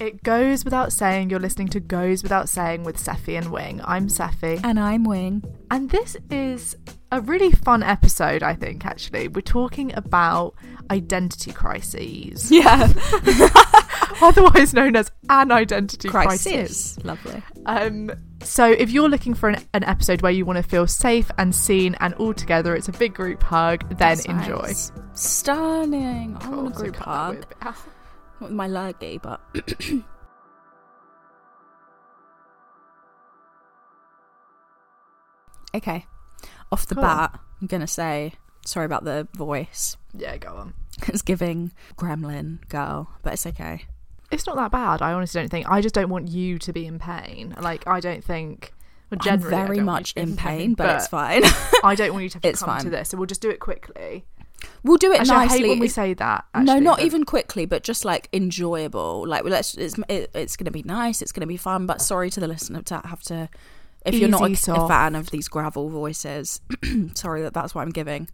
It goes without saying you're listening to Goes Without Saying with Sephy and Wing. I'm Sephy. And I'm Wing. And this is a really fun episode, I think, actually. We're talking about identity crises. Yeah. Otherwise known as an identity crisis. Crisis. Lovely. Um, so if you're looking for an, an episode where you want to feel safe and seen and all together, it's a big group hug, then enjoy. Nice. Stunning. I want a Of course, I group hug. Wait a bit. Not with my lurgy, but. okay. Off the Cool. bat, I'm going to say sorry about the voice. Yeah, go on. It's giving gremlin girl, but it's okay. It's not that bad. I honestly don't think. I just don't want you to be in pain. Like I don't think. Well, I'm very much you to be in pain, but, it's fine. I don't want you to to come to this, so we'll just do it quickly. We'll do it Actually, I nicely. hate when we say that. no, not but- even quickly, but just like enjoyable. Like let's, it's it, it's going to be nice. It's going to be fun. But sorry to the listener to have to. If you're not a, a fan of these gravel voices, sorry that that's what I'm giving.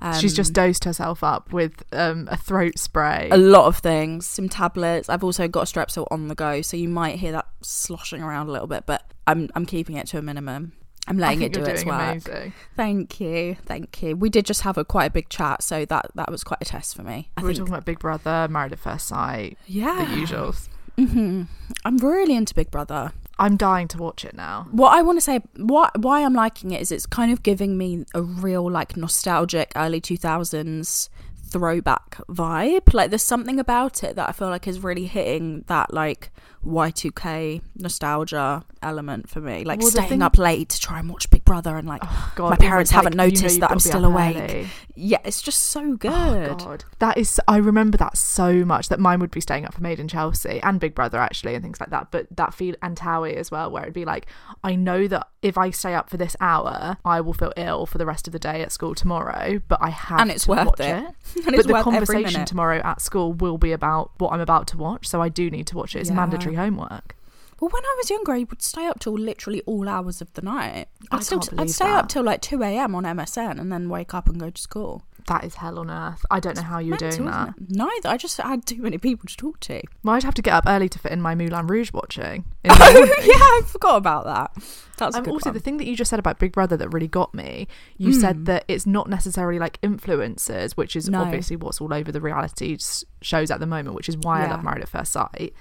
Um, She's just dosed herself up with um, a throat spray. a lot of things, some tablets. I've also got a Strepsil on the go, so you might hear that sloshing around a little bit, but I'm I'm keeping it to a minimum. I'm letting it do its work. amazing. Thank you, thank you. We did just have a quite a big chat, so that that was quite a test for me. I we were think, talking about Big Brother, Married at First Sight, yeah, the usuals. hmm I'm really into Big Brother. I'm dying to watch it now. What I want to say, what why I'm liking it is it's kind of giving me a real like nostalgic early 2000s throwback vibe. Like there's something about it that I feel like is really hitting that like Y2K nostalgia element for me. Like Well, staying thing- up late to try and watch Big Brother and like Oh, God, my parents like, haven't noticed you've that I'm still awake. early. Yeah, it's just so oh, good. Oh God, that is. I remember that so much. That mine would be staying up for Made in Chelsea and Big Brother actually, and things like that. But that feel and Towie as well, where it'd be like, I know that if I stay up for this hour, I will feel ill for the rest of the day at school tomorrow. But I have And it's to worth watch it. it. And but the conversation tomorrow at school will be about what I'm about to watch, so I do need to watch it. It's Yeah. mandatory homework. Well, when I was younger, I would stay up till literally all hours of the night. I I'd, still, can't I'd stay that. up till like 2 a.m. on MSN and then wake up and go to school. That is hell on earth. I don't know how you're Mental, doing that. it? Neither. I just had too many people to talk to. Well, I'd have to get up early to fit in my Moulin Rouge watching. Oh, yeah, I forgot about that. That's Um, also, one. the thing that you just said about Big Brother that really got me, you Mm. said that it's not necessarily like influencers, which is No. obviously what's all over the reality shows at the moment, which is why I love Married at First Sight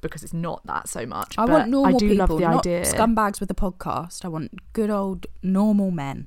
because it's not that so much. I But want normal I do people, love the not idea. scumbags with a podcast. I want good old normal men.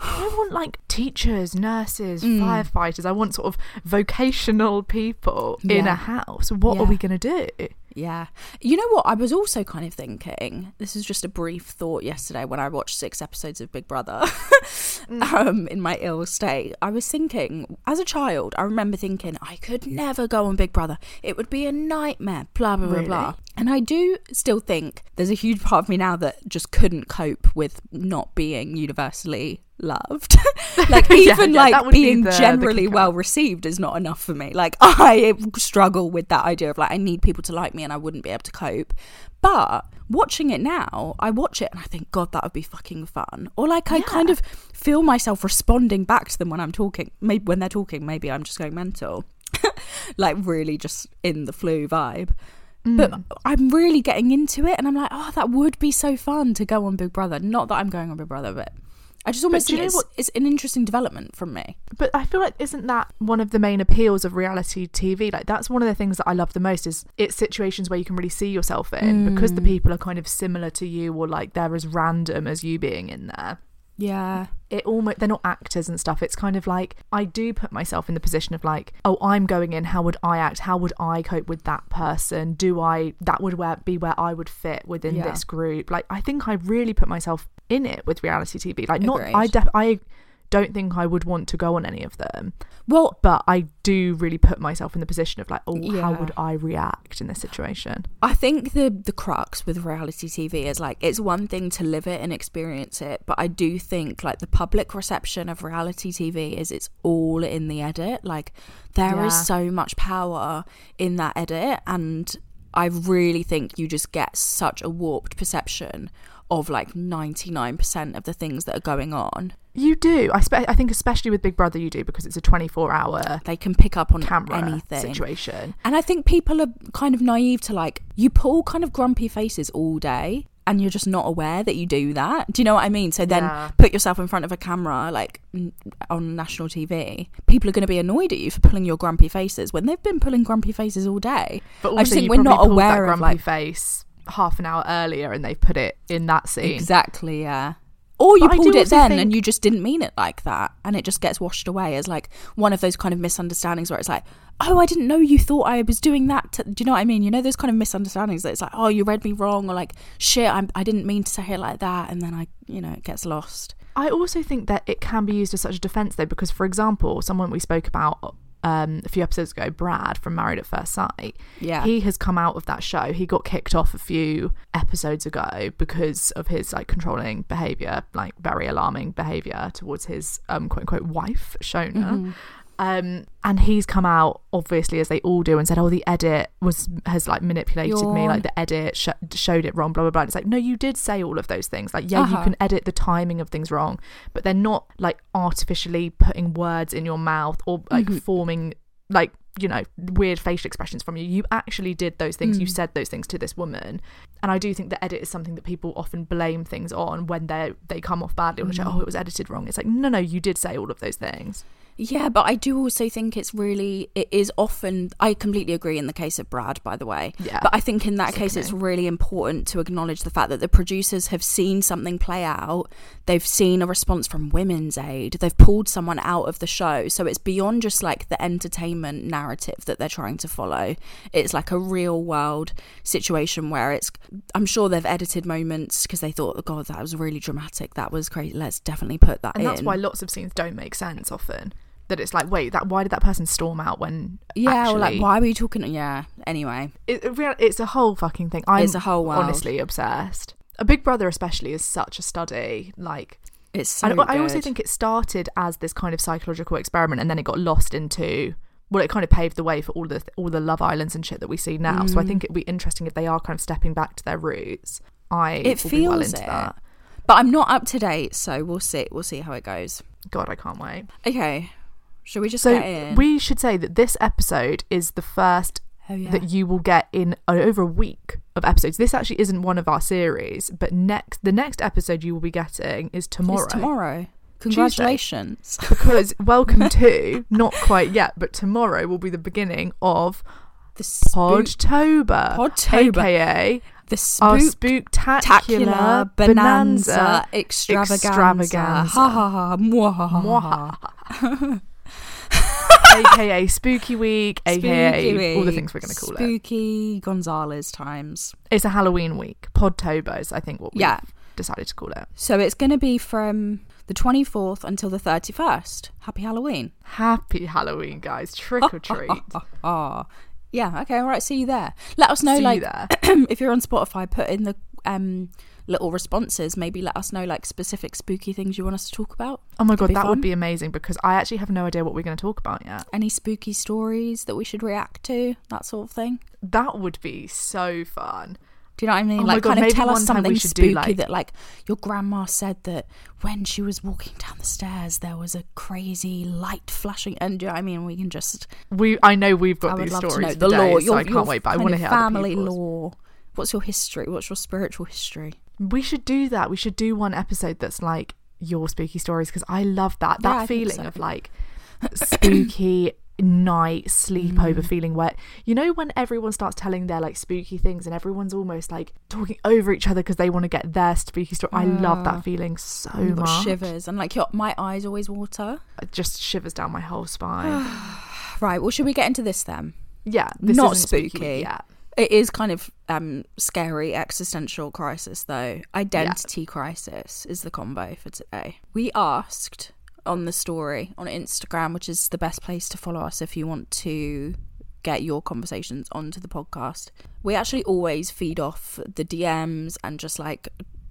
I want like teachers, nurses, Mm. firefighters. I want sort of vocational people in a house. What are we going to do? Yeah. You know what? I was also kind of thinking, this is just a brief thought yesterday when I watched six episodes of Big Brother um, in my ill state. I was thinking, as a child, I remember thinking, I could never go on Big Brother. It would be a nightmare, blah, blah, blah, blah. And I do still think there's a huge part of me now that just couldn't cope with not being universally loved. like, even yeah, that like would be being the- the generally kicker. well received is not enough for me. Like I struggle with that idea of like I need people to like me and I wouldn't be able to cope. But watching it now, I watch it and I think God that would be fucking fun. Or like I kind of feel myself responding back to them when I'm talking. Maybe when they're talking, maybe I'm just going mental. like really just in the flu vibe. But Mm. I'm really getting into it and I'm like, oh, that would be so fun to go on Big Brother. Not that I'm going on Big Brother, but I just almost think it's, it's an interesting development from me. But I feel like isn't that one of the main appeals of reality TV? Like that's one of the things that I love the most is it's situations where you can really see yourself in because the hmm. people are kind of similar to you or like they're as random as you being in there. Yeah. It almost they're not actors and stuff. It's kind of like I do put myself in the position of like, oh, I'm going in. How would I act? How would I cope with that person? Do I that would where be where I would fit within Yeah. this group? Like I think I really put myself in it with reality TV. Like not I def- I don't think I would want to go on any of them Well, but I do really put myself in the position of like, oh, how would I react in this situation? I think the the crux with reality TV is like it's one thing to live it and experience it, but I do think like the public reception of reality TV is it's all in the edit. Like there is Yeah. so much power in that edit and I really think you just get such a warped perception of like 99% of the things that are going on. You do. I, spe- I think especially with Big Brother, you do because it's a twenty-four hour They can pick up on camera anything. situation. And I think people are kind of naive to like, you pull kind of grumpy faces all day and you're just not aware that you do that. Do you know what I mean? So then Yeah. put yourself in front of a camera, like n- on national TV. People are going to be annoyed at you for pulling your grumpy faces when they've been pulling grumpy faces all day. But also, I think we're not aware that of grumpy like face half an hour earlier, and they've put it in that scene. exactly, yeah. Or you But pulled it then think- and you just didn't mean it like that, and it just gets washed away as like one of those kind of misunderstandings where it's like, oh, I didn't know you thought I was doing that. To, do you know what I mean? You know those kind of misunderstandings that it's like, oh, you read me wrong, or like, shit, I'm, I didn't mean to say it like that, and then I, you know, it gets lost. I also think that it can be used as such a defense, though, because, for example, someone we spoke about um, a few episodes ago, Brad from Married at First Sight, Yeah. he has come out of that show. He got kicked off a few episodes ago because of his like controlling behavior, like very alarming behavior towards his um, quote unquote wife, Shona. Um, and he's come out obviously as they all do and said, "Oh, the edit was has like manipulated me. Like the edit sh- showed it wrong. Blah blah blah." It's like, no, you did say all of those things. Like, yeah, you Uh-huh. can edit the timing of things wrong, but they're not like artificially putting words in your mouth or like Mm-hmm. forming like you know weird facial expressions from you. You actually did those things. Mm. You said those things to this woman, and I do think the edit is something that people often blame things on when they they come off badly. Or Mm. oh, it was edited wrong. It's like, no, no, you did say all of those things. Yeah, but I do also think it's really it is often I completely agree in the case of Brad by the way. Yeah. But I think in that case it's really important to acknowledge the fact that the producers have seen something play out. They've seen a response from Women's Aid. They've pulled someone out of the show. So it's beyond just like the entertainment narrative that they're trying to follow. It's like a real world situation where it's I'm sure they've edited moments because they thought, oh, God, that was really dramatic. That was great. Let's definitely put that and in. that's why lots of scenes don't make sense often that it's like wait that why did that person storm out when yeah, or like why were you talking? Yeah. Anyway, it, it it's a whole fucking thing i'm It's a whole world. honestly obsessed a big brother especially is such a study like it's so. and I also think it started as this kind of psychological experiment and then it got lost into well it kind of paved the way for all the all the love islands and shit that we see now so i Mm. think it'd be interesting if they are kind of stepping back to their roots i it be well feels into it, that but I'm not up to date, so we'll see. We'll see how it goes. god i can't wait Okay, shall we just So get in? we should say that this episode is the first Oh, yeah. that you will get in over a week of episodes. This actually isn't one of our series, but next the next episode you will be getting is tomorrow. It's tomorrow. Congratulations. Because welcome to not quite yet, but tomorrow will be the beginning of The spook, Podtober, Podtober. aka the spook spooktacular bonanza bonanza extravaganza. extravaganza. Ha ha ha. Mwahaha. Mwahaha. aka Spooky Week, aka Spooky all the things we're going to call it. Spooky Gonzalez times. It's a Halloween week. Podtober is, I think, what we've Yeah. decided to call it. So it's going to be from the 24th until the 31st. Happy Halloween. Happy Halloween, guys. Trick or treat. Oh, yeah. Okay. All right. See you there. Let us know, See you like, there. if you're on Spotify, put in the um little responses. Maybe let us know like specific spooky things you want us to talk about. Oh my Could god, that fun. would be amazing because I actually have no idea what we're going to talk about yet. Any spooky stories that we should react to, that sort of thing. That would be so fun. Do you know what I mean? Oh like, God, kind of tell us one time we something should do, spooky like- that, like, your grandma said that when she was walking down the stairs, there was a crazy light flashing. And do you know what I mean? We can just. We, I know we've got would these to stories know the law. so Your, I can't wait. But I want to hear family law. What's your history? What's your spiritual history? We should do that. We should do one episode that's like your spooky stories because I love that. That think feeling so. of like spooky night sleepover Mm. feeling where you know when everyone starts telling their like spooky things and everyone's almost like talking over each other because they want to get their spooky story. I love that feeling so got much. shivers and like your, my eyes always water. It just shivers down my whole spine. Right. Well, should we get into this then? yeah, this Not isn't spooky. Yeah, It is kind of um scary existential crisis though. Identity crisis is the combo for today. We asked on the story on Instagram, which is the best place to follow us if you want to get your conversations onto the podcast. We actually always feed off the DMs and just like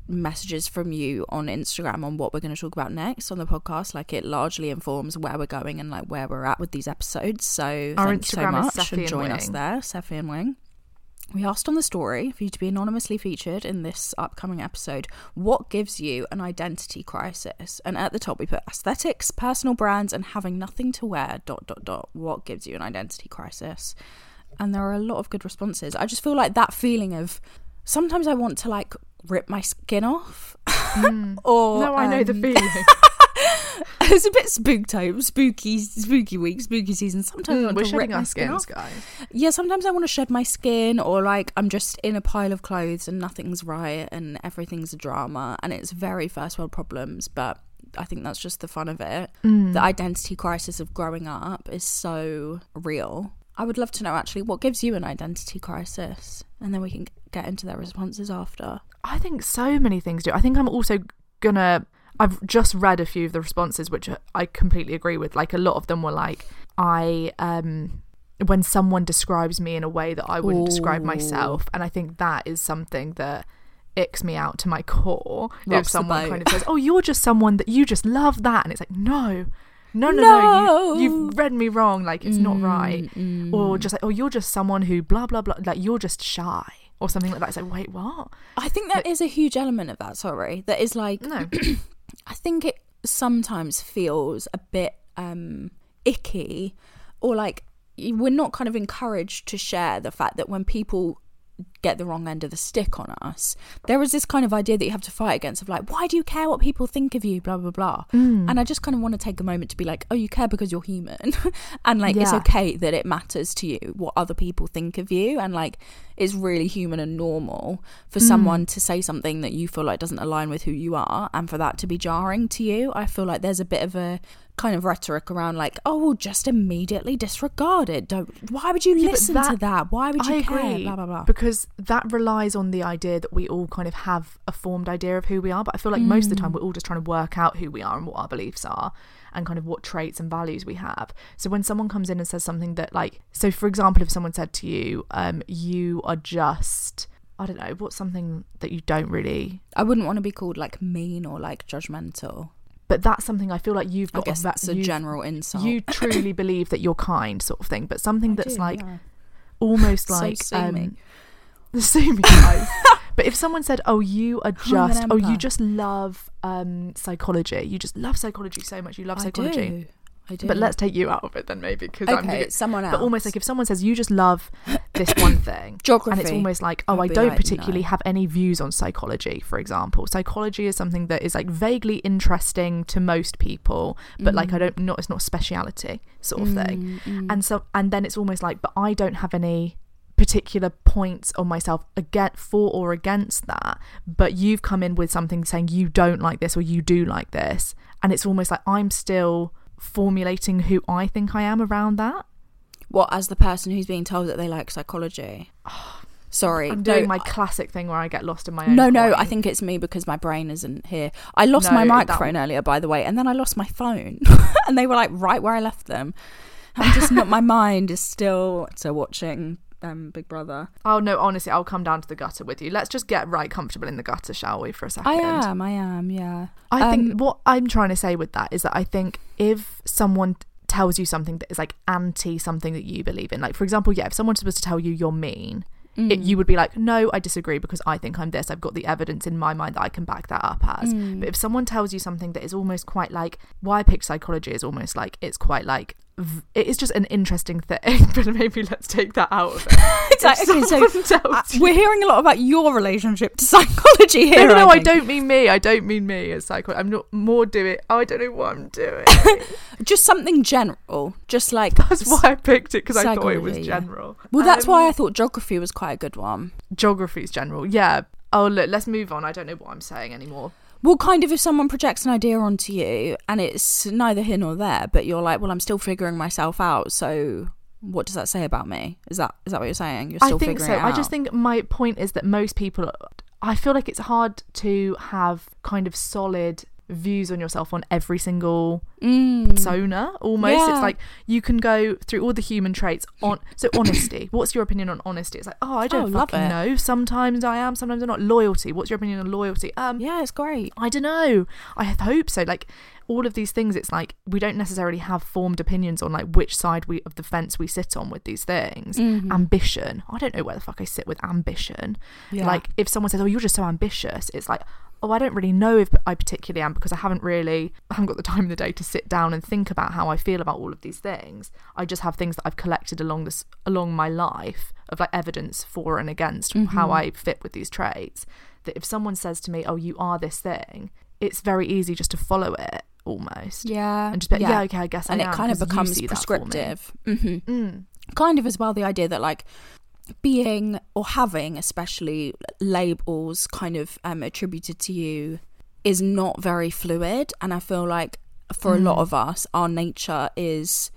messages from you on Instagram on what we're going to talk about next on the podcast. Like it largely informs where we're going and like where we're at with these episodes. So Our thank you so Instagram much and join us there, Sephy and Wing. We asked on the story for you to be anonymously featured in this upcoming episode. What gives you an identity crisis? And at the top, we put aesthetics, personal brands, and having nothing to wear. Dot dot dot. What gives you an identity crisis? And there are a lot of good responses. I just feel like that feeling of sometimes I want to like rip my skin off, or no, I know the um, feeling. it's a bit spooktober, spooky, spooky week, spooky season. Sometimes I Mm, want we're to shedding my our skin skins, off. guys. Yeah, sometimes I want to shed my skin, or like I'm just in a pile of clothes and nothing's right and everything's a drama, and it's very first world problems. But I think that's just the fun of it. Mm. The identity crisis of growing up is so real. I would love to know actually what gives you an identity crisis, and then we can get into their responses after. I think so many things do. I think I'm also gonna. I've just read a few of the responses, which I completely agree with. Like a lot of them were like, I um when someone describes me in a way that I wouldn't describe myself, and I think that is something that icks me out to my core. Rocks if someone kind of says, "Oh, you're just someone that you just love that," and it's like, no. No, no, no, No. You, you've read me wrong. Like, it's not right. Mm, Or just like, oh, you're just someone who blah, blah, blah. Like, you're just shy or something like that. It's like, wait, what? I think that is a huge element of that. Sorry, that is like No. I think it sometimes feels a bit um icky or like we're not kind of encouraged to share the fact that when people get the wrong end of the stick on us there is this kind of idea that you have to fight against of like why do you care what people think of you blah blah blah Mm. and i just kind of want to take a moment to be like oh you care because you're human and like it's okay that it matters to you what other people think of you and like it's really human and normal for Mm. someone to say something that you feel like doesn't align with who you are and for that to be jarring to you i feel like there's a bit of a kind of rhetoric around like oh well just immediately disregard it don't why would you Yeah, listen to that why would you I care agree blah blah blah because that relies on the idea that we all kind of have a formed idea of who we are. But I feel like most of the time Mm. we're all just trying to work out who we are and what our beliefs are and kind of what traits and values we have. So when someone comes in and says something that like, so for example, if someone said to you, um, you are just I don't know, what's something that you don't really i wouldn't want to be called like mean or like judgmental but that's something I feel like you've i got guess that's a general insult You truly believe that you're kind, sort of thing, but something that's do, like yeah. almost So like sue me. um, sue me, guys. but if someone said, "Oh, you are just, oh, you just love um, psychology. You just love psychology so much. You love psychology." I do. I do. But let's take you out of it then, maybe, because I'm Okay, gonna- someone But almost like if someone says you just love this one thing, geography, and it's almost like, oh, I don't like, particularly no. have any views on psychology. For example, psychology is something that is like vaguely interesting to most people, but like I Mm. don't not it's not a speciality sort of thing. And so and then it's almost like, but I don't have any particular points on myself again for or against that but you've come in with something saying you don't like this or you do like this and it's almost like i'm still formulating who i think i am around that What, as the person who's being told that they like psychology? Sorry. i'm no, doing my classic thing where i get lost in my own No, no. I think it's me because my brain isn't here. I lost No, my that- microphone earlier, by the way, and then I lost my phone. and they were like right where I left them. I'm just not, my mind is still so watching um, Big Brother. oh no honestly i'll come down to the gutter with you let's just get right comfortable in the gutter shall we for a second I am, I am, yeah. I Um, think what I'm trying to say with that is that I think if someone tells you something that is like anti something that you believe in, like for example, yeah, if someone's supposed to tell you you're mean, it, Mm. you would be like, no, I disagree because I think I'm this. I've got the evidence in my mind that I can back that up as. Mm. But if someone tells you something that is almost quite like, why I picked psychology is almost like it's quite like it is just an interesting thing. But maybe let's take that out of it. Okay, so uh, we're hearing a lot about your relationship to psychology here. no, no, I think. don't mean me. I don't mean me as psycho. I'm not more doing. Oh, I don't know what I'm doing. Just something general, just like That's why I picked it because I thought it was Psychology, yeah. general. Well, that's why Um, I thought geography was quite a good one. geography's general. Yeah. Oh, look, let's move on. I don't know what I'm saying anymore. Well, kind of if someone projects an idea onto you and it's neither here nor there, but you're like, well, I'm still figuring myself out. So, what does that say about me? Is that is that what you're saying? You're still I think figuring so. I just think my point is that most people, I feel like it's hard to have kind of solid views on yourself on every single Mm. persona almost Yeah. it's like you can go through all the human traits on so honesty what's your opinion on honesty it's like oh i don't Oh, fucking know sometimes i am sometimes i'm not loyalty what's your opinion on loyalty um Yeah, it's great. I don't know. I hope so. Like all of these things, it's like we don't necessarily have formed opinions on like which side we of the fence we sit on with these things. Mm-hmm. Ambition. I don't know where the fuck I sit with ambition. Yeah. Like if someone says, "Oh, you're just so ambitious," it's like, "Oh, I don't really know if I particularly am because I haven't really, I haven't got the time in the day to sit down and think about how I feel about all of these things. I just have things that I've collected along this along my life of like evidence for and against Mm-hmm. how I fit with these traits." That if someone says to me, "Oh, you are this thing," it's very easy just to follow it almost. Yeah, And just be like, yeah, okay, I guess I and it am, kind of becomes see that for me. prescriptive. hmm Mm. Kind of as well the idea that like being or having especially labels kind of um, attributed to you is not very fluid, and I feel like for a lot Mm. of us, our nature is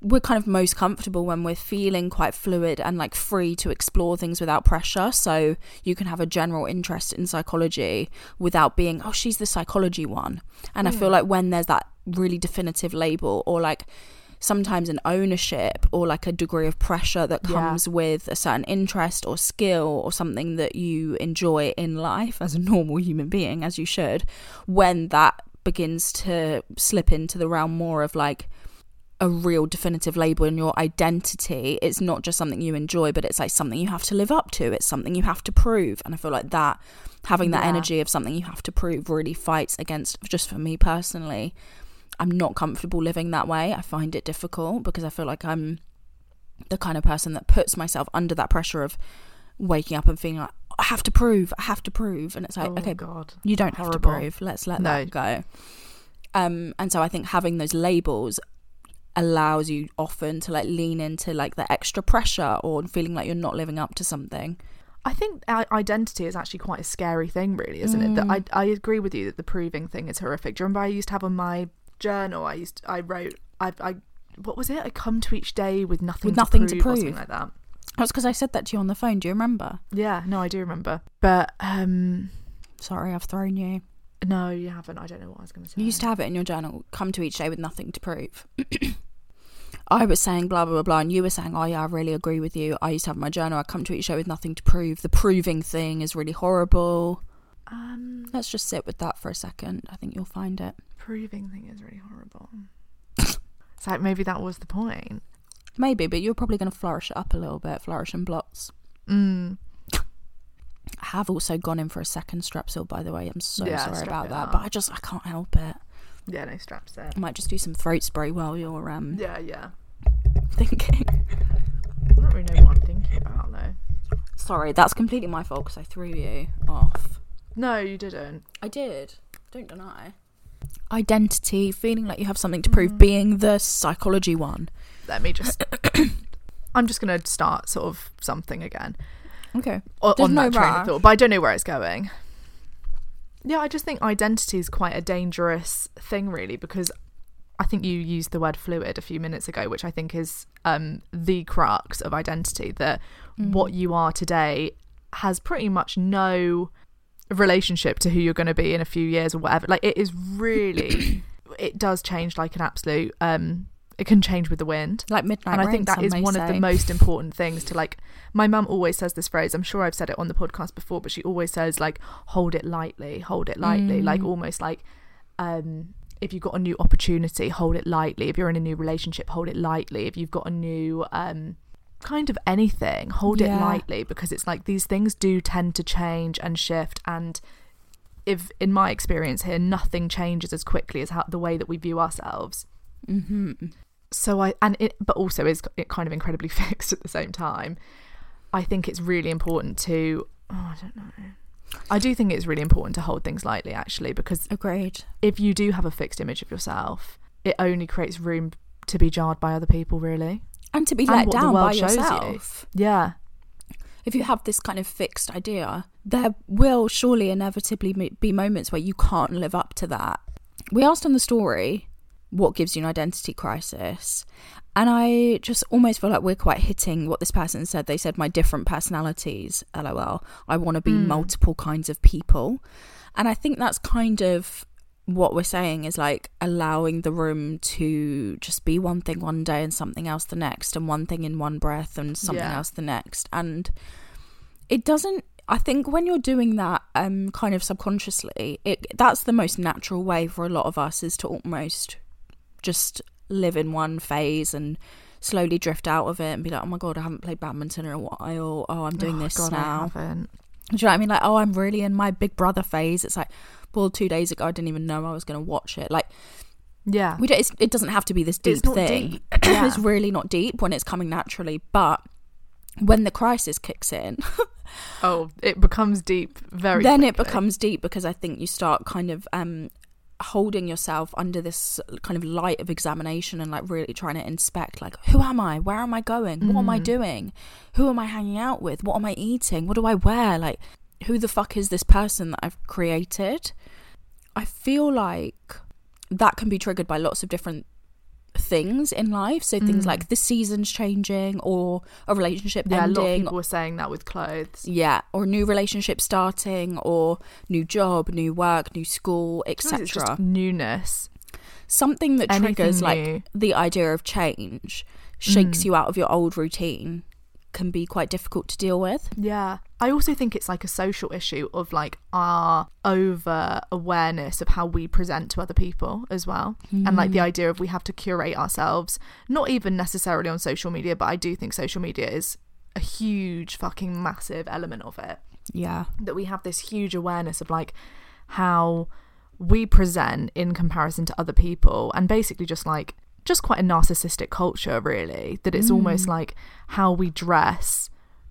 we're kind of most comfortable when we're feeling quite fluid and like free to explore things without pressure. So you can have a general interest in psychology without being, oh, she's the psychology one. And I feel like when there's that really definitive label or like sometimes an ownership or like a degree of pressure that Yeah. comes with a certain interest or skill or something that you enjoy in life as a normal human being, as you should, when that begins to slip into the realm more of like a real definitive label in your identity. It's not just something you enjoy, but it's like something you have to live up to. It's something you have to prove. And I feel like that having that Yeah. energy of something you have to prove really fights against just for me personally. I'm not comfortable living that way. I find it difficult because I feel like I'm the kind of person that puts myself under that pressure of waking up and feeling like I have to prove, I have to prove, and it's like Oh, okay, God. you don't have to prove. Let's let No. that go. Um, and so I think having those labels allows you often to like lean into like the extra pressure or feeling like you're not living up to something. I think identity is actually quite a scary thing, really, isn't it? That I Mm. I agree with you that the proving thing is horrific. Do you remember I used to have on my journal? I used I wrote I I what was it? I come to each day with nothing With nothing to to prove, something prove. like that. That's because I said that to you on the phone. Do you remember? Yeah, no, I do remember. But um Sorry, I've thrown you. no, you haven't. I don't know what I was going to say. You used to have it in your journal. Come to each day with nothing to prove. I was saying blah blah blah blah, and you were saying, "Oh yeah, I really agree with you." I used to have my journal. I come to each day with nothing to prove. The proving thing is really horrible. Um Let's just sit with that for a second. I think you'll find it. proving thing is really horrible. it's like maybe that was the point. Maybe, but you're probably going to flourish it up a little bit, flourish in blots. Mm. I have also gone in for a second strepsil, by the way. I'm so Yeah, sorry about that, up. but I just I can't help it. Yeah, no straps there. I might just do some throat spray while you're um Yeah, yeah. thinking. I don't really know what I'm thinking about though. Sorry, that's completely my fault because I threw you off. No, you didn't. I did. Don't deny. Identity, feeling like you have something to prove, being the psychology one. Let me just. I'm just gonna start sort of something again Okay. o- on no that train rush. of thought, but I don't know where it's going. Yeah, I just think identity is quite a dangerous thing, really, because I think you used the word fluid a few minutes ago, which I think is um, the crux of identity. That what you are today has pretty much no relationship to who you're going to be in a few years or whatever. Like it is really, it does change like an absolute. Um, it can change with the wind Like midnight and I think that is some is may one of the most important things to like. My mum always says this phrase. I'm sure I've said it on the podcast before, but she always says like, "Hold it lightly, hold it lightly," like Mm. almost like, um, if you've got a new opportunity, hold it lightly. If you're in a new relationship, hold it lightly. If you've got a new um, kind of anything, hold it lightly because it's like these things do tend to change and shift and. If in my experience here, nothing changes as quickly as how the way that we view ourselves hmm so I and it, but also is it kind of incredibly fixed at the same time. I think it's really important to. Oh, I don't know. I do think it's really important to hold things lightly, actually, because Agreed. if you do have a fixed image of yourself, it only creates room to be jarred by other people, really. And to be And let down by shows you. yourself. Yeah. If you have this kind of fixed idea, there will surely inevitably be moments where you can't live up to that. We asked on the story, what gives you an identity crisis? And I just almost feel like we're quite hitting what this person said. They said, My different personalities, lol. I want to be hmm. multiple kinds of people. And I think that's kind of what we're saying is like allowing the room to just be one thing one day and something else the next, and one thing in one breath and something Yeah. else the next. And it doesn't I think when you're doing that um kind of subconsciously, it that's the most natural way for a lot of us is to almost just live in one phase and slowly drift out of it and be like, Oh my god, I haven't played badminton in a while, oh I'm doing Oh, this God, I now. haven't. Do you know what I mean? Like, oh, I'm really in my Big Brother phase. It's like, well, two days ago, I didn't even know I was going to watch it. Like, Yeah. we don't, it's, it doesn't have to be this deep It's thing. deep. Yeah. it's really not deep when it's coming naturally. But when the crisis kicks in, Oh, it becomes deep very then it becomes deep because I think you start kind of um, holding yourself under this kind of light of examination and like really trying to inspect like who am I? Where am I going? What am I doing? Who am I hanging out with? What am I eating? What do I wear? Like who the fuck is this person that I've created? I feel like that can be triggered by lots of different things in life. So things like the seasons changing or a relationship Yeah, a ending lot of people were saying that with clothes. yeah, or new relationship starting, or new job, new work, new school, etc. newness. Something that anything triggers new. like the idea of change, shakes Mm. you out of your old routine, can be quite difficult to deal with. Yeah. I also think it's like a social issue of like our over awareness of how we present to other people as well. And like the hmm. idea of we have to curate ourselves, not even necessarily on social media, but I do think social media is a huge fucking massive element of it. Yeah, That we have this huge awareness of like how we present in comparison to other people and basically just like just quite a narcissistic culture really that it's almost like how we dress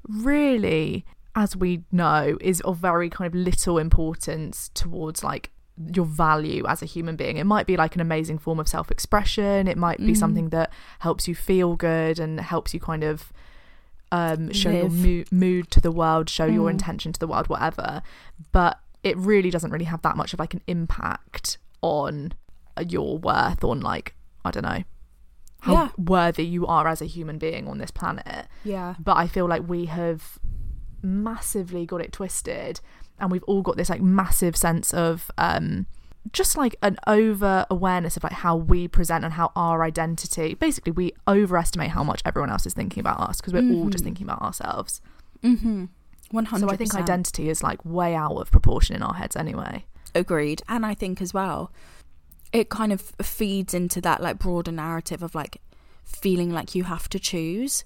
really as we know is of very kind of little importance towards like your value as a human being it might be like an amazing form of self-expression it might be something that helps you feel good and helps you kind of um, show your Live. mo- mood to the world, show your Mm. intention to the world, whatever. But it really doesn't really have that much of like an impact on uh, your worth, on like I don't know how Yeah. worthy you are as a human being on this planet. yeah, But I feel like we have massively got it twisted, and we've all got this like massive sense of um just like an over awareness of like how we present and how our identity basically we overestimate how much everyone else is thinking about us because we're all just thinking about ourselves mm-hmm. One hundred. so i think identity is like way out of proportion in our heads anyway Agreed. And I think as well, it kind of feeds into that like broader narrative of like feeling like you have to choose.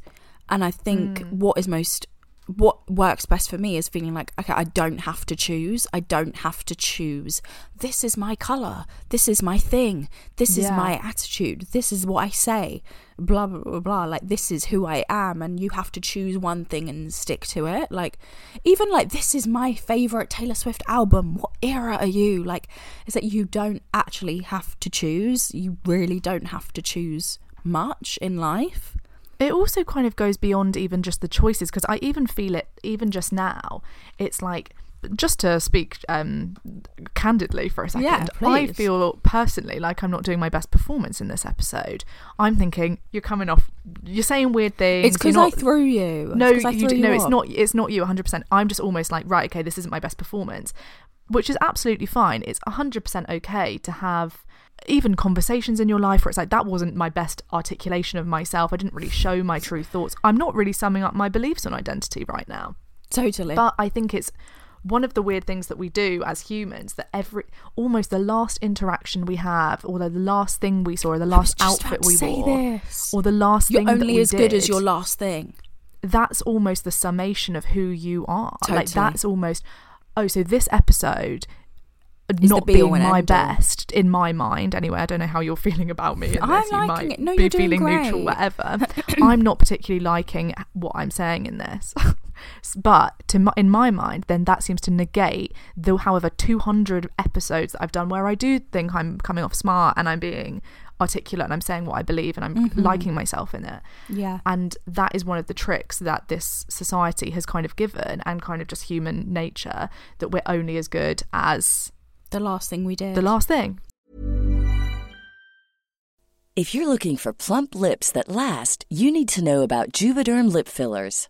And I think hmm. what is most what works best for me is feeling like okay I don't have to choose. I don't have to choose. This is my color. This is my thing. This is my attitude. This is what I say. Blah blah blah blah. Like this is who I am and you have to choose one thing and stick to it. Like even like this is my favorite Taylor Swift album. What era are you? Like is that you don't actually have to choose. You really don't have to choose much in life it also kind of goes beyond even just the choices because I even feel it even just now. It's like just to speak um, candidly for a second, Yeah, I feel personally like I'm not doing my best performance in this episode. I'm thinking you're coming off, you're saying weird things. it's because I threw you No, it's you d- no, you it's not. It's not you 100. percent I'm just almost like right. Okay, this isn't my best performance, which is absolutely fine. It's 100 percent okay to have even conversations in your life where it's like that wasn't my best articulation of myself. I didn't really show my true thoughts. I'm not really summing up my beliefs on identity right now. totally But I think it's one of the weird things that we do as humans that every almost the last interaction we have, or the last thing we saw, or the last outfit we wore, this. or the last you're thing that only we as good as your last thing that's almost the summation of who you are. Like that's almost oh, so this episode Is not be being my best in my mind anyway. I don't know how you're feeling about me. I'm this. You liking might it. No, be you're doing feeling neutral, great. whatever. I'm not particularly liking what I'm saying in this. but to my, in my mind, then that seems to negate the however 200 episodes that I've done where I do think I'm coming off smart and I'm being articulate and I'm saying what I believe and I'm Mm-hmm. liking myself in it. Yeah. And that is one of the tricks that this society has kind of given and kind of just human nature that we're only as good as The last thing we did. the last thing. If you're looking for plump lips that last, you need to know about Juvederm lip fillers.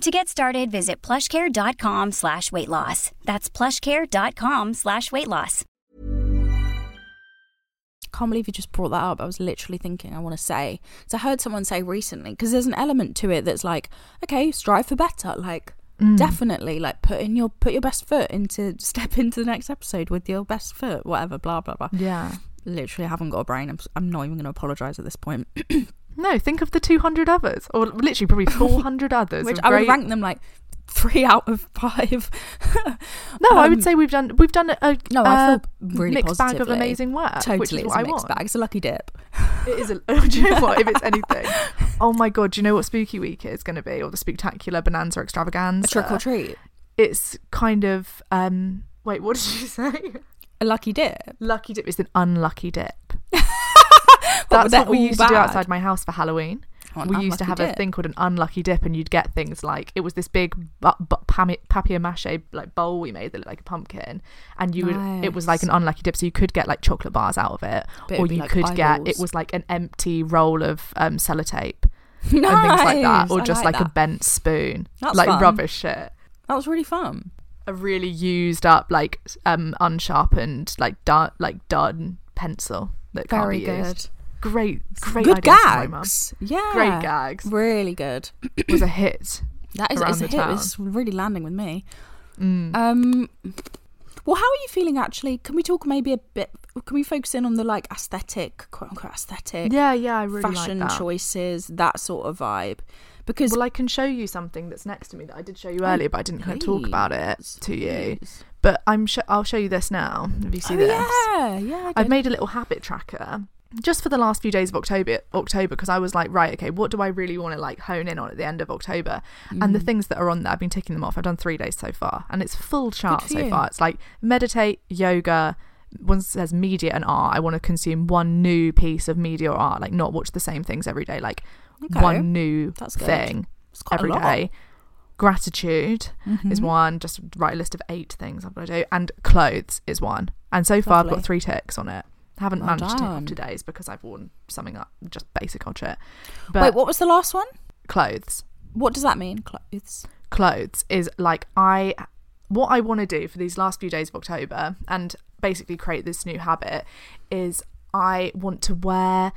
To get started, visit plushcare.com slash weight loss. That's plushcare.com slash weight loss. can't believe you just brought that up. I was literally thinking I want to say. So I heard someone say recently because there's an element to it that's like, okay, strive for better. Like mm. definitely, like put in your put your best foot into step into the next episode with your best foot. Whatever, blah blah blah. Yeah. Literally, I haven't got a brain. I'm, I'm not even going to apologize at this point. No, think of the 200 others, or literally probably 400 others. Which I would rank them like three out of five. No, I Um, would say we've done we've done a, No, I feel really mixed bag of amazing work. Totally, which is it's a I mixed want. bag. It's a lucky dip. It is a. do you know what? If it's anything, oh my god, do you know what Spooky Week is going to be, or the Spectacular Bonanza Extravaganza? A trick or treat. It's kind of um. Wait, what did you say? A lucky dip. Lucky dip is an unlucky dip. That's what we used to do outside my house for Halloween. Oh, we used to have unlucky a thing called an unlucky dip, and you'd get things like it was this big bu- bu- papier-mâché like bowl we made that looked like a pumpkin, and you would it was like an unlucky dip, so you could get like chocolate bars out of it, But or you like could get it was like an empty roll of um, sellotape Nice. and things like that, or I just like, a bent spoon, That's like fun. rubbish shit. That was really fun. A really used up, like um, unsharpened, like done, like done pencil that can't Very be good. used. Great, great good ideas from my mum. gags. Yeah. Great gags. Really good. It was a hit. That is it's a hit. town. It's really landing with me. Mm. Um well how are you feeling actually? Can we talk maybe a bit can we focus in on the like aesthetic, quote unquote aesthetic Yeah, yeah, I really fashion like that. choices, that sort of vibe. Because Well, I can show you something that's next to me that I did show you earlier, but I didn't kind of talk about it to you. please. But I'm sh- I'll show you this now. If you see oh, this, yeah, yeah. I've made a little habit tracker just for the last few days of October. October, because I was like, right, okay, what do I really want to like hone in on at the end of October? And the Mm. things that are on there, I've been ticking them off. I've done three days so far, and it's full chart so you. far. It's like meditate, yoga. One says media and art. I want to consume one new piece of media or art, like not watch the same things every day. Like Okay. one new That's good. thing It's quite a every day. Gratitude is Mhm. one. Just write a list of eight things I've got to do, and clothes is one. And so far, I've got three ticks on it. Haven't Well managed to take off done. today's because I've worn something up just basic old shit. Wait, what was the last one? clothes? What does that mean? Clothes. clothes is like I what I want to do for these last few days of October and basically create this new habit is I want to wear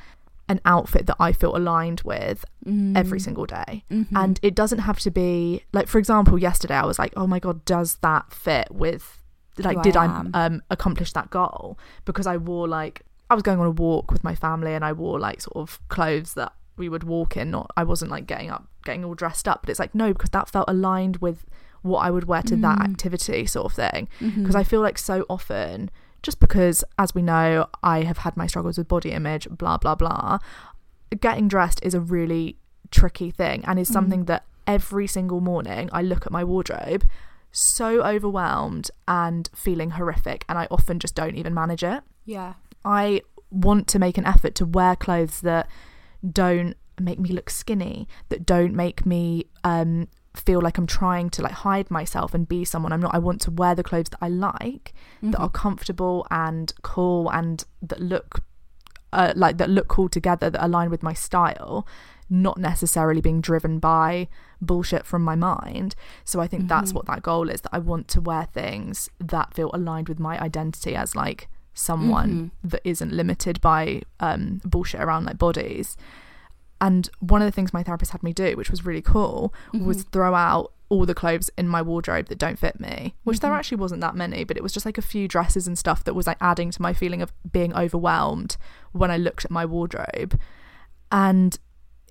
an outfit that I feel aligned with mm. every single day. Mm-hmm. And it doesn't have to be like for example yesterday I was like oh my god does that fit with like Who I did I am. um accomplish that goal? Because I wore like I was going on a walk with my family and I wore like sort of clothes that we would walk in. Not I wasn't like getting up getting all dressed up but it's like no because that felt aligned with what I would wear to that mm. activity sort of thing. Mm-hmm. Because I feel like so often just because as we know I have had my struggles with body image blah blah blah getting dressed is a really tricky thing and is mm. something that every single morning I look at my wardrobe so overwhelmed and feeling horrific and I often just don't even manage it. Yeah. I want to make an effort to wear clothes that don't make me look skinny, that don't make me um feel like I'm trying to like hide myself and be someone I'm not. I want to wear the clothes that I like, that are comfortable and cool and that look uh, like that look cool together that align with my style not necessarily being driven by bullshit from my mind. So i think that's mm-hmm. what that goal is that i want to wear things that feel aligned with my identity as like someone mm-hmm. that isn't limited by um bullshit around like bodies. And one of the things my therapist had me do which was really cool was mm-hmm. throw out all the clothes in my wardrobe that don't fit me which there actually wasn't that many but it was just like a few dresses and stuff that was like adding to my feeling of being overwhelmed when i looked at my wardrobe. And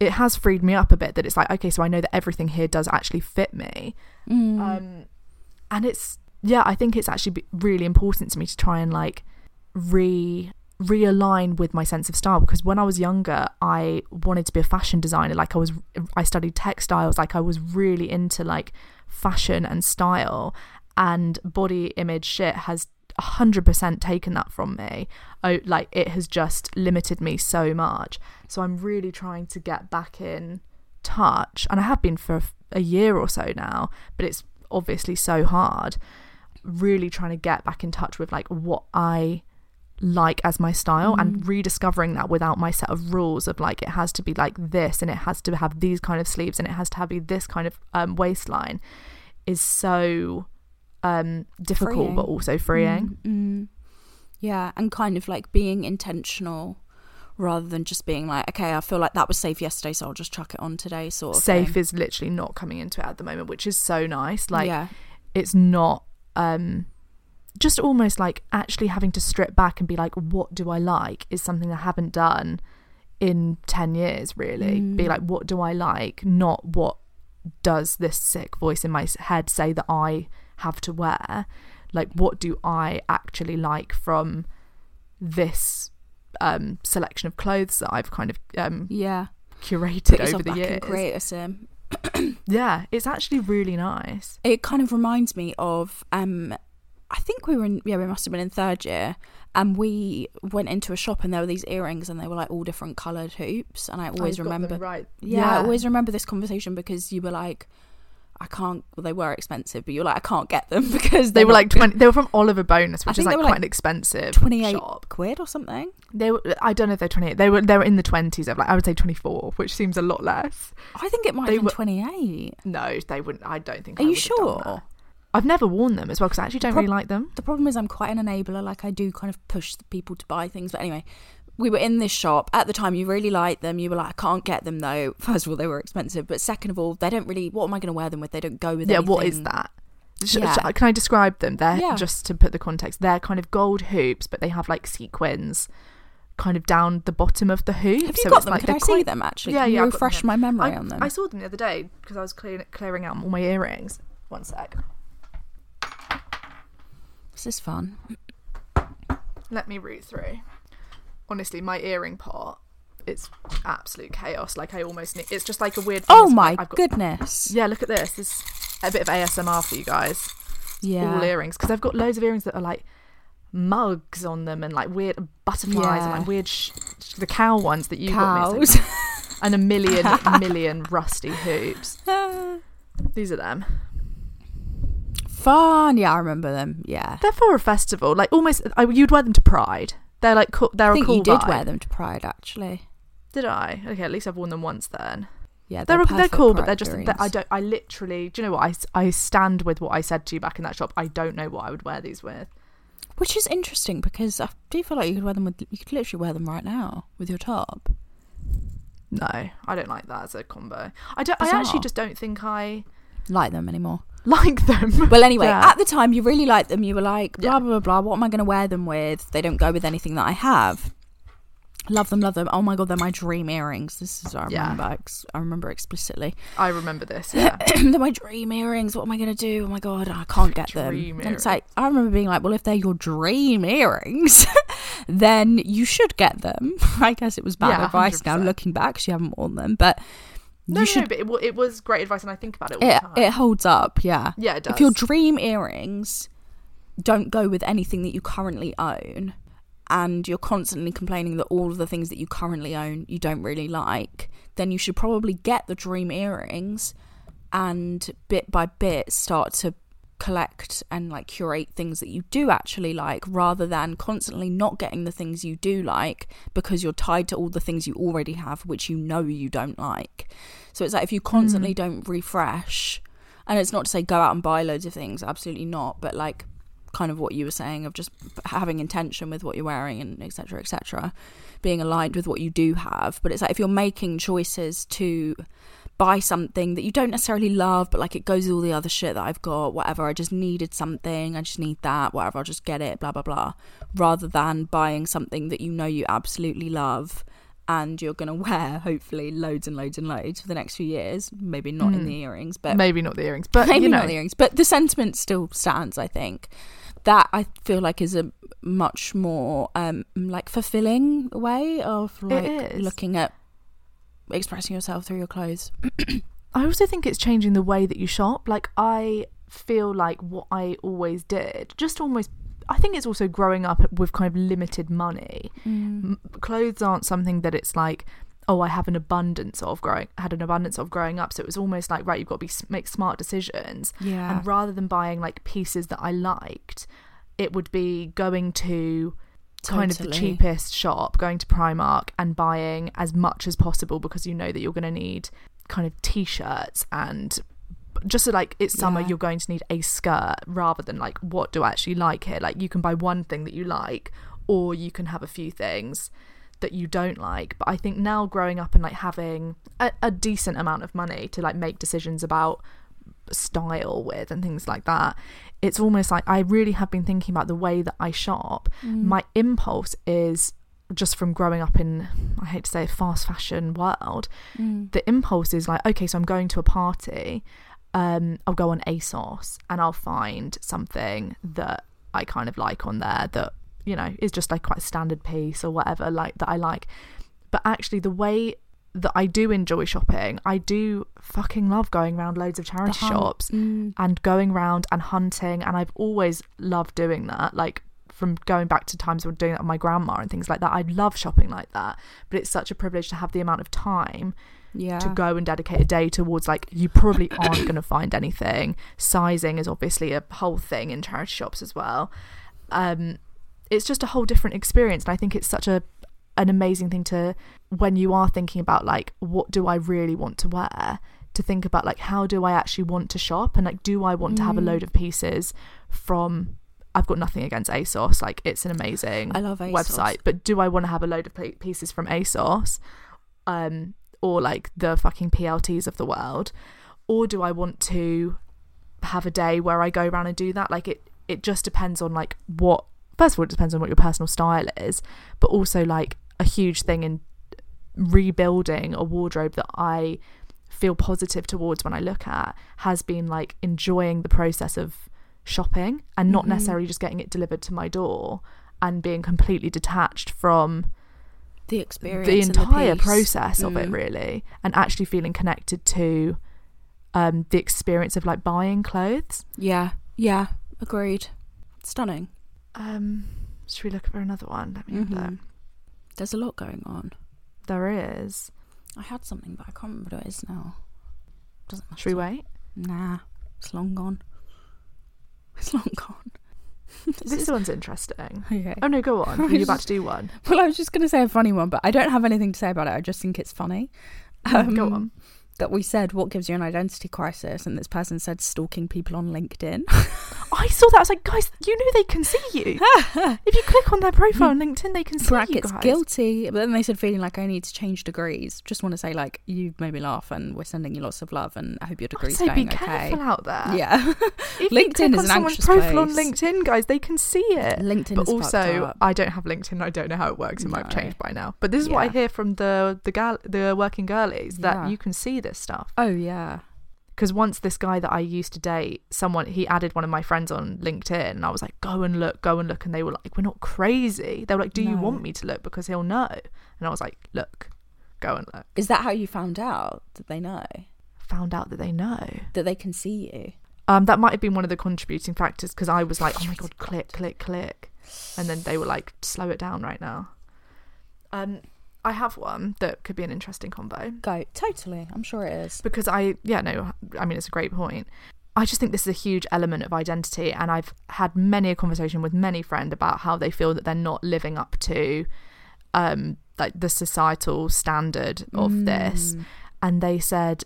it has freed me up a bit that it's like okay so i know that everything here does actually fit me. Um and it's yeah i think it's actually really important to me to try and like re realign with my sense of style because when i was younger i wanted to be a fashion designer. Like i was i studied textiles. Like i was really into like fashion and style and body image shit has 100% taken that from me. Oh like it has just limited me so much. So i'm really trying to get back in touch and i have been for a year or so now but it's obviously so hard. Really trying to get back in touch with like what i like as my style and rediscovering that without my set of rules of like it has to be like this and it has to have these kind of sleeves and it has to have this kind of um, waistline is so um difficult Freeing. but also freeing Mm. Yeah, and kind of like being intentional rather than just being like, okay, I feel like that was safe yesterday, so I'll just chuck it on today. Sort of safe thing. is literally not coming into it at the moment which is so nice like yeah, it's not um just almost like actually having to strip back and be like what do i like is something i haven't done in 10 years really be like what do i like not what does this sick voice in my head say that i have to wear like what do i actually like from this um selection of clothes that i've kind of um yeah. curated over the years create a sim. yeah it's actually really nice It kind of reminds me of um, I think we were in yeah we must have been in third year, and we went into a shop and there were these earrings and they were like all different coloured hoops, and I always them remember right. Yeah, I always remember this conversation because you were like, I can't. Well, they were expensive, but you're like, I can't get them because They were like twenty. They were from Oliver Bonas, which is like quite like, an expensive 28 shop. quid or something. They were. I don't know if they're twenty eight. They were. They were in the twenties of like I would say twenty four, which seems a lot less. I think it might They have been were- 28. No, they wouldn't. I don't think. Are I you would have done sure? I've never worn them as well because I actually don't prob- really like them. The problem is I'm quite an enabler. Like I do kind of push the people to buy things. But anyway, we were in this shop at the time. You really liked them. You were like, I can't get them though. First of all, they were expensive, but second of all, they don't really. What am I going to wear them with? They don't go with. Anything. Yeah. What is that? Sh- Yeah. sh- Can I describe them? They're Yeah. just to put the context. They're kind of gold hoops, but they have like sequins, kind of down the bottom of the hoop. Have you so got it's them? like Can I see them actually? Yeah, Can yeah. Refresh my memory I, on them. I saw them the other day because I was clearing clearing out all my earrings. One sec. This is fun. Let me root through. Honestly, my earring pot, it's absolute chaos. Like I almost need. It's just like a weird. Oh my got- goodness. Yeah, look at this. This is a bit of ASMR for you guys. Yeah. All earrings because I've got loads of earrings that are like mugs on them and like weird butterflies and like weird sh- the cow ones that you got Cows. missing. and a million million rusty hoops. These are them. Fun. Yeah, I remember them. Yeah. They're for a festival, like almost. I, you'd wear them to Pride, They're like cool. They're I think a cool you did vibe. wear them to Pride, actually. Did I? Okay, at least I've worn them once then. Yeah, They're they're, perfect cool, but they're just. They're, I don't. I literally. Do you know what? I I stand with what I said to you back in that shop. I don't know what I would wear these with. Which is interesting because I do feel like you could wear them with. You could literally wear them right now with your top. No, I don't like that as a combo. I don't. I actually just don't think I Like them anymore. like them. Well, anyway, Yeah. at the time you really liked them. You were like, blah Yeah. blah blah blah. What am I going to wear them with? They don't go with anything that I have. Love them, love them. Oh my god, they're my dream earrings. This is what I remember. Ex- I remember explicitly. I remember this. Yeah. they're my dream earrings. What am I going to do? Oh my god, I can't get them. Dream And it's like I remember being like, well, if they're your dream earrings, then you should get them. I guess it was bad Yeah, advice now 100%. looking back you haven't worn them, but no, you no, but it, wa- it was great advice, and I think about it all it, the time. it holds up, yeah. Yeah, it If your dream earrings don't go with anything that you currently own, and you're constantly complaining that all of the things that you currently own you don't really like, then you should probably get the dream earrings and bit by bit start to collect and like curate things that you do actually like rather than constantly not getting the things you do like because you're tied to all the things you already have which you know you don't like. So it's like if you constantly mm. don't refresh and it's not to say go out and buy loads of things, absolutely not, but like kind of what you were saying of just having intention with what you're wearing and etc etc being aligned with what you do have but it's like if you're making choices to buy something that you don't necessarily love but like it goes with all the other shit that I've got whatever I just needed something I just need that whatever I'll just get it blah blah blah rather than buying something that you know you absolutely love and you're going to wear hopefully loads and loads and loads for the next few years. Maybe not in the earrings but Maybe not the earrings, but maybe you know, not the earrings, but the sentiment still stands. I think. That I feel like is a much more um like fulfilling way of like looking at expressing yourself through your clothes. I also think it's changing the way that you shop. Like I feel like what I always did, just almost. I think it's also growing up with kind of limited money. Mm. M- Clothes aren't something that it's like, oh, I have an abundance of growing. Had an abundance of growing up, so it was almost like right, you've got to be make smart decisions. Yeah. And rather than buying like pieces that I liked, it would be going to kind of the cheapest shop, going to Primark and buying as much as possible because you know that you're going to need kind of t-shirts and just so like it's summer Yeah. you're going to need a skirt rather than like what do I actually like here? Like you can buy one thing that you like or you can have a few things that you don't like. But I think now growing up and like having a, a decent amount of money to like make decisions about style with and things like that it's almost like I really have been thinking about the way that I shop. My impulse is just from growing up in I hate to say fast fashion world the impulse is like okay so I'm going to a party um I'll go on ASOS and I'll find something that I kind of like on there that you know is just like quite a standard piece or whatever like that I like. But actually the way that I do enjoy shopping. I do fucking love going around loads of charity shops and going around and hunting and I've always loved doing that like from going back to times when doing that with my grandma and things like that. I love shopping like that but it's such a privilege to have the amount of time Yeah. to go and dedicate a day towards like you probably aren't going to find anything. Sizing is obviously a whole thing in charity shops as well. Um it's just a whole different experience and i think it's such a an amazing thing to when you are thinking about like what do i really want to wear to think about like how do i actually want to shop and like do i want to have a Mm. load of pieces from I've got nothing against ASOS. Like it's an amazing I love ASOS. website, but do I want to have a load of pieces from ASOS, um, or like the fucking PLTs of the world, or do I want to have a day where I go around and do that? Like it, it just depends on like what. First of all, it depends on what your personal style is, but also like a huge thing in rebuilding a wardrobe that I feel positive towards when I look at has been like enjoying the process of shopping and not Mhm. necessarily just getting it delivered to my door and being completely detached from the experience, the entire piece. process of it Mm. really and actually feeling connected to um the experience of like buying clothes Yeah, yeah, agreed. Stunning. um should we look for another one let me have a look. Mhm. There's a lot going on. there is I had something, but I can't remember what it is now. Doesn't matter. should we wait Nah, it's long gone. It's long gone. This one's interesting. Okay. Oh no, go on. You're you about to do one? Well, I was just going to say a funny one, but I don't have anything to say about it. I just think it's funny. Mm, go on. That we said, what gives you an identity crisis? And this person said, stalking people on LinkedIn. I saw that. I was like, guys, you know they can see you. if you click on their profile on LinkedIn, they can see you Brackets guys. guilty. But then they said, feeling like I need to change degrees. Just want to say, like, you've made me laugh and we're sending you lots of love and I hope your I'd degree's say going be okay. careful out there. Yeah. If you LinkedIn click is on an someone's profile on. LinkedIn, guys, they can see it. LinkedIn but is also. I don't have LinkedIn. I don't know how it works. It might have changed by now. But this is what I hear from the the gal, the working girlies that Yeah. you can see this stuff. Oh, yeah. Because once this guy that I used to date, someone he added one of my friends on LinkedIn, and I was like, "Go and look, go and look," and they were like, "We're not crazy." They were like, "Do you want me to look because he'll know?" And I was like, "Look, go and look." Is that how you found out that they know? Found out that they know. That they can see you? Um, that might have been one of the contributing factors because I was like, "Oh my god, click, click, click," and then they were like, "Slow it down right now." Um, I have one that could be an interesting combo Go. Totally. I'm sure it is. because I, yeah, no, I mean it's a great point. I just think this is a huge element of identity, and I've had many a conversation with many friends about how they feel that they're not living up to, um, like the societal standard of this, and they said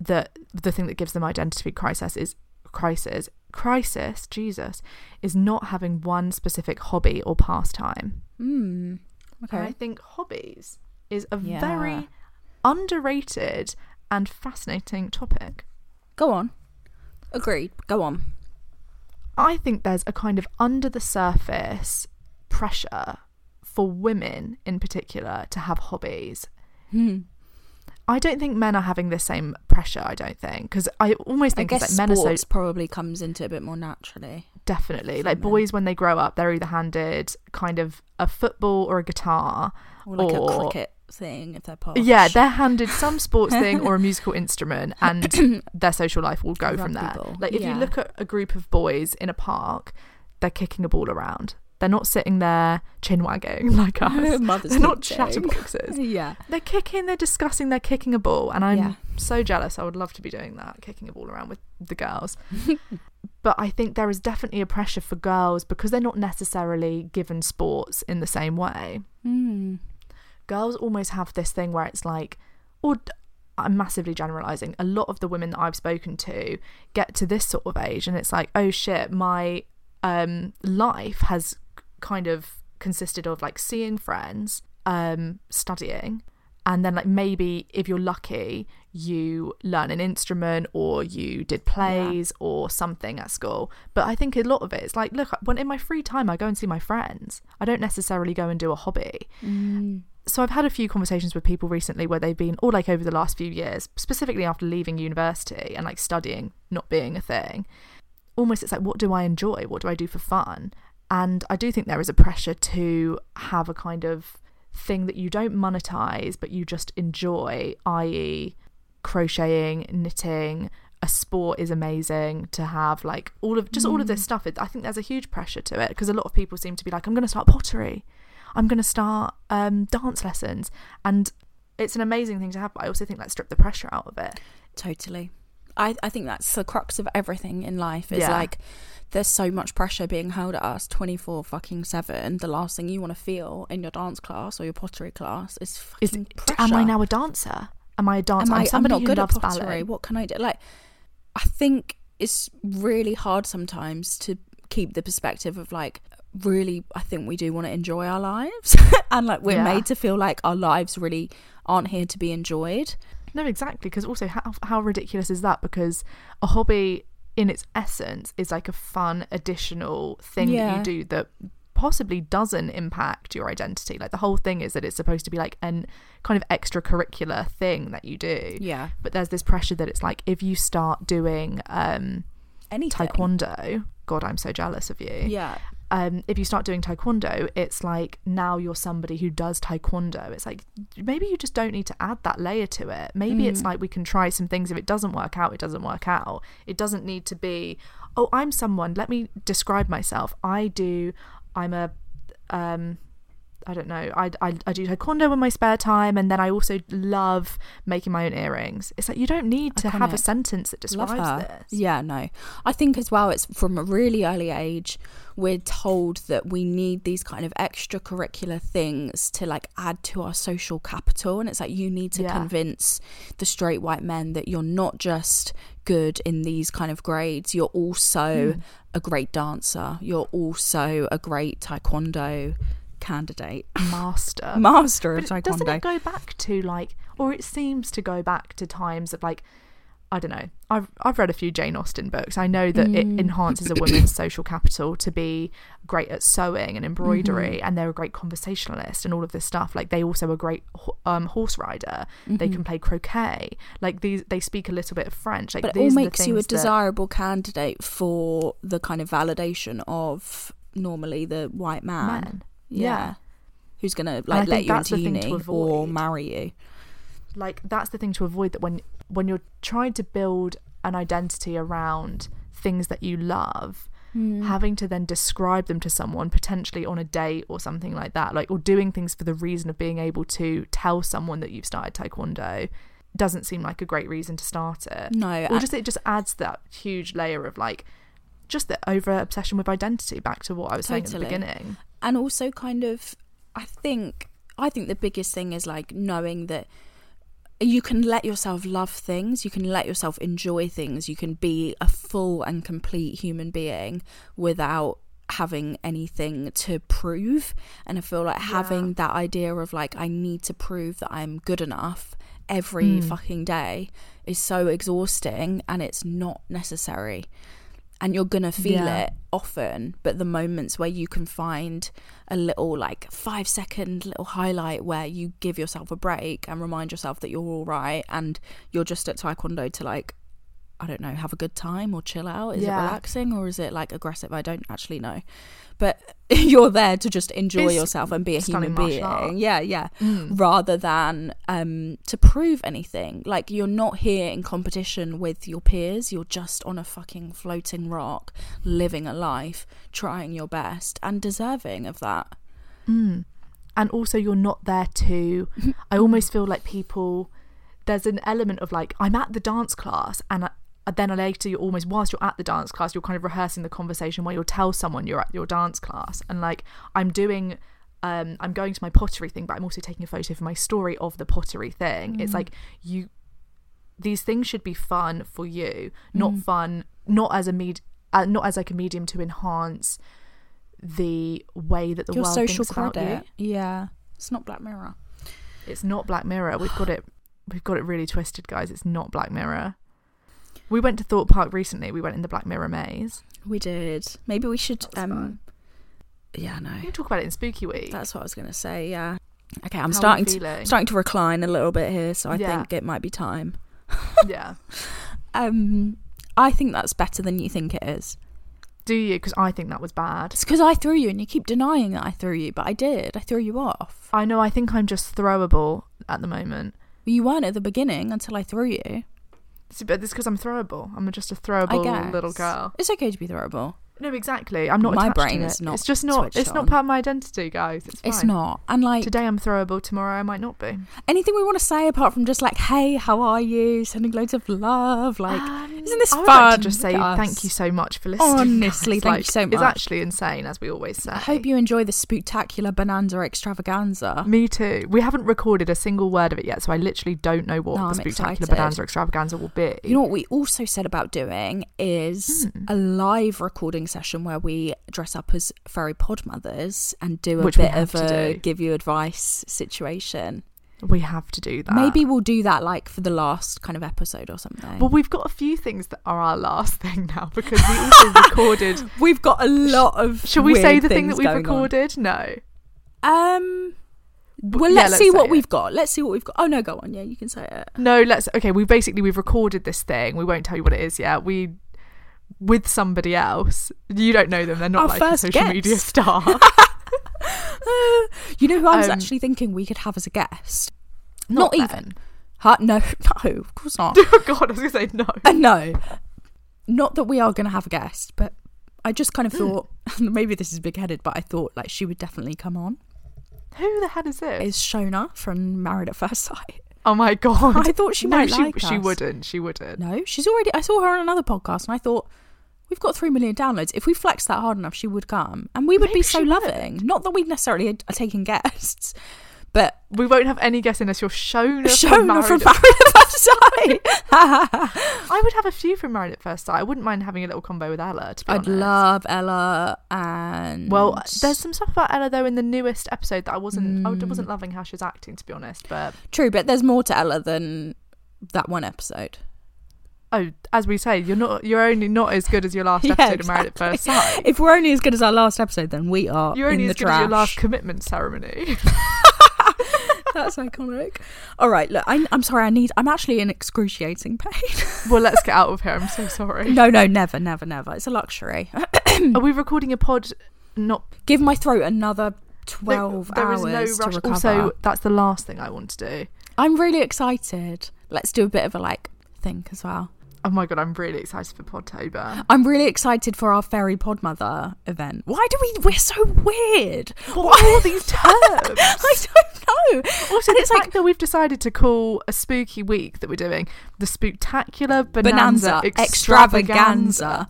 that the thing that gives them identity crisis is crisis crisis jesus is not having one specific hobby or pastime Hmm. and i think hobbies is a Yeah. very underrated and fascinating topic Go on. Agreed. Go on. i think there's a kind of under the surface pressure for women in particular to have hobbies Hmm. I don't think men are having the same pressure. I don't think because I almost I think guess it's like men are sports so probably comes into a bit more naturally. Definitely. Like boys, when they grow up, they're either handed kind of a football or a guitar. Or like Or- a cricket thing if they're posh. Yeah, they're handed some sports thing or a musical instrument, and their social life will go from there. ball. Like if you look at a group of boys in a park, they're kicking a ball around. They're not sitting there chin wagging like us. Mother's they're not chatterboxes. yeah. They're kicking, they're discussing, they're kicking a ball, and I'm Yeah. so jealous. I would love to be doing that, kicking a ball around with the girls. but I think there is definitely a pressure for girls because they're not necessarily given sports in the same way. Mm. Girls almost have this thing where it's like, or I'm massively generalizing. A lot of the women that I've spoken to get to this sort of age, and it's like, oh shit, my um, life has kind of consisted of like seeing friends, um, studying, and then like maybe if you're lucky, you learn an instrument or you did plays or something at school. But I think a lot of it is like, look, when in my free time, I go and see my friends. I don't necessarily go and do a hobby so I've had a few conversations with people recently where they've been, or like over the last few years, specifically after leaving university and like studying not being a thing. Almost it's like, what do I enjoy? What do I do for fun? And I do think there is a pressure to have a kind of thing that you don't monetize, but you just enjoy, i.e., crocheting, knitting. A sport is amazing to have, like all of just all of this stuff. It, I think there's a huge pressure to it because a lot of people seem to be like, I'm going to start pottery. I'm going to start um, dance lessons. And it's an amazing thing to have, but I also think that strip the pressure out of it. Totally. I, I think that's the crux of everything in life is Yeah. like there's so much pressure being held at us 24 fucking 7 the last thing you want to feel in your dance class or your pottery class is Is fucking am I now a dancer? Am I a dancer? Am I'm somebody I'm not who good loves at pottery. ballet. What can I do? Like, I think it's really hard sometimes to keep the perspective of like, really, I think we do want to enjoy our lives. and like, we're Yeah. made to feel like our lives really aren't here to be enjoyed. No, exactly. Because also, how how ridiculous is that? Because a hobby, in its essence, is like a fun additional thing that you do that possibly doesn't impact your identity. Like the whole thing is that it's supposed to be like an kind of extracurricular thing that you do. Yeah. But there's this pressure that it's like if you start doing um, Anything. taekwondo, God, I'm so jealous of you. Yeah. Um, if you start doing taekwondo, it's like now you're somebody who does taekwondo. It's like maybe you just don't need to add that layer to it. Maybe it's like we can try some things. If it doesn't work out, it doesn't work out. It doesn't need to be, oh, I'm someone. Let me describe myself. I do. I'm a, um, I don't know. I, I, I do taekwondo in my spare time, and then I also love making my own earrings. It's like you don't need to have a sentence that describes this. Yeah, no. I think as well, it's from a really early age, we're told that we need these kind of extracurricular things to like add to our social capital. And it's like you need to Yeah. convince the straight white men that you're not just good in these kind of grades, you're also Hmm. a great dancer, you're also a great taekwondo candidate. Master. Master of But it- doesn't it go back to like, or it seems to go back to times of like, I don't know. I've I've read a few Jane Austen books. I know that it Mm. enhances a woman's social capital to be great at sewing and embroidery, Mm-hmm. and they're a great conversationalist and all of this stuff. Like they also a great um, horse rider. They Mm-hmm. can play croquet. Like these, they speak a little bit of French. Like but it all makes you a things that- desirable candidate for the kind of validation of normally the white man. Men. Yeah. Who's gonna like let you into the thing to uni or marry you. like that's the thing to avoid that when when you're trying to build an identity around things that you love hmm. having to then describe them to someone potentially on a date or something like that like or doing things for the reason of being able to tell someone that you've started taekwondo doesn't seem like a great reason to start it. No, or I- just it just adds that huge layer of like just the over obsession with identity back to what i was saying at the beginning and also kind of i think i think the biggest thing is like knowing that you can let yourself love things you can let yourself enjoy things you can be a full and complete human being without having anything to prove. And i feel like having that idea of like i need to prove that i'm good enough every hmm. fucking day is so exhausting and it's not necessary and you're gonna feel Yeah. it often but the moments where you can find a little like five second little highlight where you give yourself a break and remind yourself that you're all right and you're just at taekwondo to like i don't know have a good time or chill out? Is Yeah. it relaxing or is it like aggressive? I don't actually know. But you're there to just enjoy It's yourself and be a human being. art. yeah yeah. Mm. rather than um to prove anything. Like you're not here in competition with your peers. You're just on a fucking floating rock living a life trying your best and deserving of that. And also you're not there to i almost feel like people there's an element of like i'm at the dance class and I, then later you're almost whilst you're at the dance class you're kind of rehearsing the conversation where you'll tell someone you're at your dance class and like i'm doing um i'm going to my pottery thing but i'm also taking a photo for my story of the pottery thing it's like you these things should be fun for you not fun not as a med uh, not as like a medium to enhance the way that the your world social thinks about you yeah it's not black mirror it's not Black Mirror. We've got it. We've got it really twisted, guys. It's not Black Mirror. We went to Thorpe Park recently. We went in the Black Mirror maze. we did maybe we should um fun. yeah no We can talk about it in Spooky Week. that's what i was gonna say yeah okay i'm you starting to starting to recline a little bit here so i Yeah. think it might be time yeah. um i think that's better than you think it is Do you? Because I think that was bad. It's because I threw you and you keep denying that I threw you, but I did. I threw you off. I know. I think I'm just throwable at the moment. You weren't at the beginning until I threw you. See, But it's because I'm throwable. I'm just a throwable little girl. It's okay to be throwable. No, exactly. I'm not. My brain is it. not It's just not. It's not part of my identity, guys. It's, It's not. And like Today I'm throwable. Tomorrow I might not be. anything we want to say apart from just like, hey, how are you? Sending loads of love. Like, Um, isn't this I would fun? like to just say thank you so much for listening. Honestly, thank you so much. It's actually insane, as we always say. I hope you enjoy the spectacular bonanza extravaganza. Me too. We haven't recorded a single word of it yet, so I literally don't know what No, the I'm spectacular excited. bonanza extravaganza will be. You know what we also said about doing is Hmm. a live recording session where we dress up as fairy pod mothers and do a Which bit of a give you advice situation. we have to do that. Maybe we'll do that like for the last kind of episode or something. Well, we've got a few things that are our last thing now because we also recorded. we've got a lot of. Shall we say the thing that we've going on. recorded? No. Um. Well, yeah, let's, let's see what it. we've got. Let's see what we've got. Oh no, go on. Yeah, you can say it. No, let's. Okay, we basically we've recorded this thing. We won't tell you what it is yet. We with somebody else. You don't know them. They're not Our like a social guest. media star. you know who I was Um, actually thinking we could have as a guest? Not Not, even. Huh? No, no, of course not. oh God, I was gonna say no. Uh, no, not that we are going to have a guest, but I just kind of Hmm. thought maybe this is big headed, but I thought like she would definitely come on. Who the hell is this? Is Shona from Married at First Sight. Oh my god! I thought she no, might she, like She us. wouldn't. She wouldn't. No, she's already. I saw her on another podcast, and I thought we've got three million downloads. If we flex that hard enough, she would come, and we would Maybe be so she would. loving. Not that we necessarily are taking guests, but We won't have any guests unless you're Shona. Shona from from Married Married at- at First I would have a few from Married at First Sight. I wouldn't mind having a little combo with Ella. To be I'd honest. love Ella and Well, there's some stuff about Ella though in the newest episode that I wasn't. I Mm. wasn't loving how she was acting, to be honest. But true, but there's more to Ella than that one episode. oh, as we say, you're not. You're only not as good as your last Yeah, episode of Married at. First Sight. If we're only as good as our last episode, then we are You're in only the as good trash. as your last commitment ceremony. That's iconic. All right, look, I, I'm sorry. I need. I'm actually in excruciating pain. well, let's get out of here. I'm so sorry. no, no, never, never, never. It's a luxury. Are we recording a pod? Not Give my throat another there- twelve there hours is no to rush. Also, that's the last thing I want to do. I'm really excited. Let's do a bit of a like think as well. Oh my god, I'm really excited for Podtober. I'm really excited for our fairy podmother event. Why do we? We're so weird. What are all these terms? I don't know. Also, and the it's fact like that we've decided to call a spooky week that we're doing the Spooktacular Bonanza, bonanza extravaganza.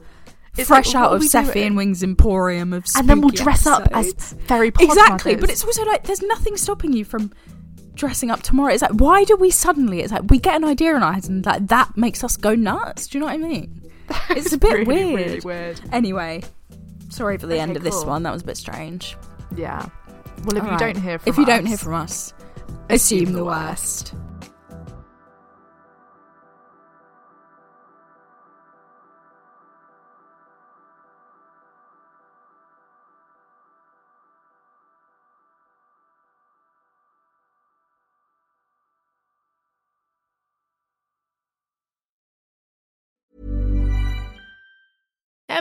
It's fresh like, out of are we Sephy doing? and Wings Emporium of and then we'll dress up as fairy podmothers. exactly but it's also like there's nothing stopping you from dressing up tomorrow. It's like why do we suddenly it's like we get an idea in our heads and like that makes us go nuts. Do you know what i mean? It's a bit really, weird really weird. anyway sorry for the end Okay, of this one. That was a bit strange. Yeah. Well, if All you right. don't hear from if you don't hear from us assume the worst